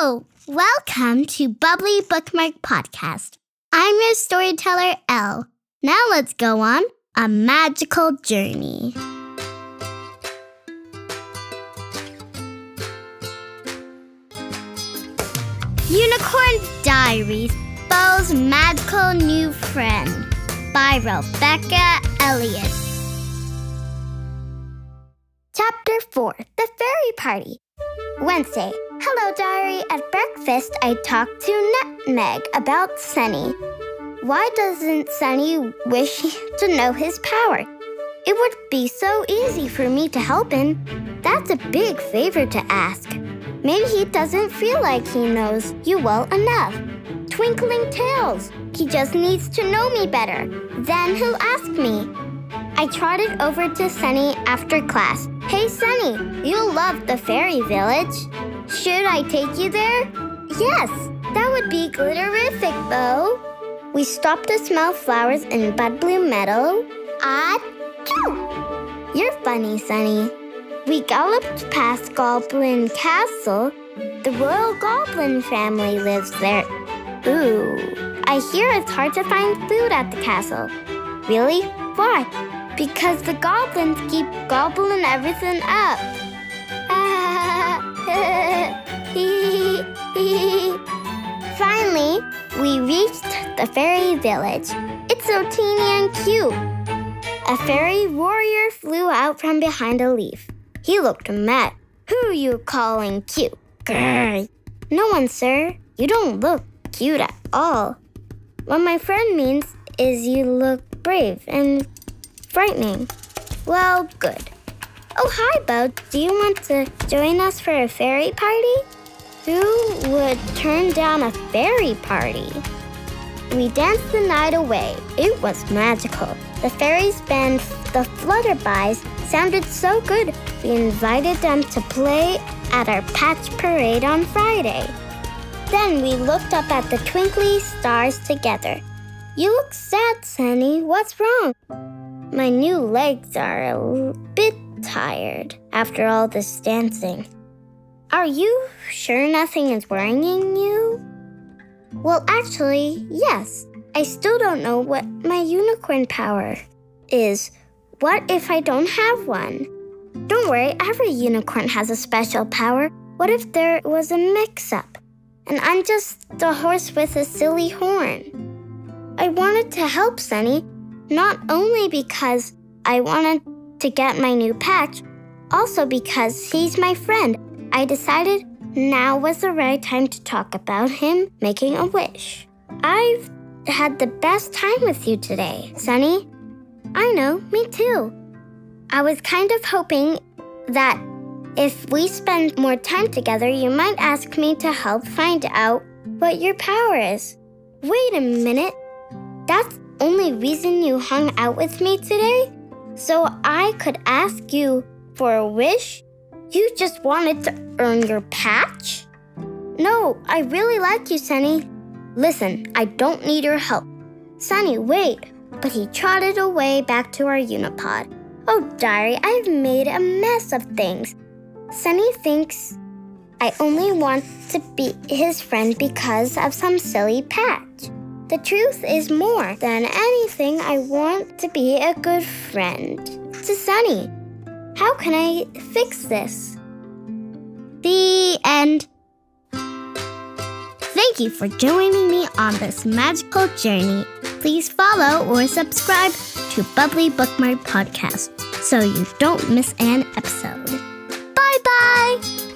Welcome to Bubbly Bookmark Podcast. I'm your storyteller, Elle. Now let's go on a magical journey. Unicorn Diaries Bo's Magical New Friend by Rebecca Elliott. Chapter 4 The Fairy Party. Wednesday. Hello, Diary. At breakfast, I talked to Nutmeg about Sunny. Why doesn't Sunny wish to know his power? It would be so easy for me to help him. That's a big favor to ask. Maybe he doesn't feel like he knows you well enough. Twinkling tails. He just needs to know me better. Then he'll ask me. I trotted over to Sunny after class. Hey, Sunny, you love the fairy village. Should I take you there? Yes, that would be glitterific, Bo. We stopped to smell flowers in Bud Blue Meadow. Achoo! You're funny, Sunny. We galloped past Goblin Castle. The royal goblin family lives there. Ooh, I hear it's hard to find food at the castle. Really? Why? Because the goblins keep gobbling everything up. The fairy village. It's so teeny and cute. A fairy warrior flew out from behind a leaf. He looked mad. Who are you calling cute? Grr. No one, sir. You don't look cute at all. What my friend means is you look brave and frightening. Well, good. Oh, hi, Bo. Do you want to join us for a fairy party? Who would turn down a fairy party? We danced the night away. It was magical. The fairies band, the Flutterbys, sounded so good. We invited them to play at our patch parade on Friday. Then we looked up at the twinkly stars together. You look sad, Sunny. What's wrong? My new legs are a bit tired after all this dancing. Are you sure nothing is worrying you? Well, actually, yes. I still don't know what my unicorn power is. What if I don't have one? Don't worry, every unicorn has a special power. What if there was a mix up and I'm just a horse with a silly horn? I wanted to help Sunny, not only because I wanted to get my new patch, also because he's my friend. I decided now was the right time to talk about him making a wish. I've had the best time with you today, Sunny. I know, me too. I was kind of hoping that if we spend more time together, you might ask me to help find out what your power is. Wait a minute. That's the only reason you hung out with me today? So I could ask you for a wish? You just wanted to earn your patch? No, I really like you, Sunny. Listen, I don't need your help. Sunny, wait. But he trotted away back to our unipod. Oh, Diary, I've made a mess of things. Sunny thinks I only want to be his friend because of some silly patch. The truth is more than anything, I want to be a good friend to Sunny. How can I fix this? The end. Thank you for joining me on this magical journey. Please follow or subscribe to Bubbly Bookmark Podcast so you don't miss an episode. Bye bye!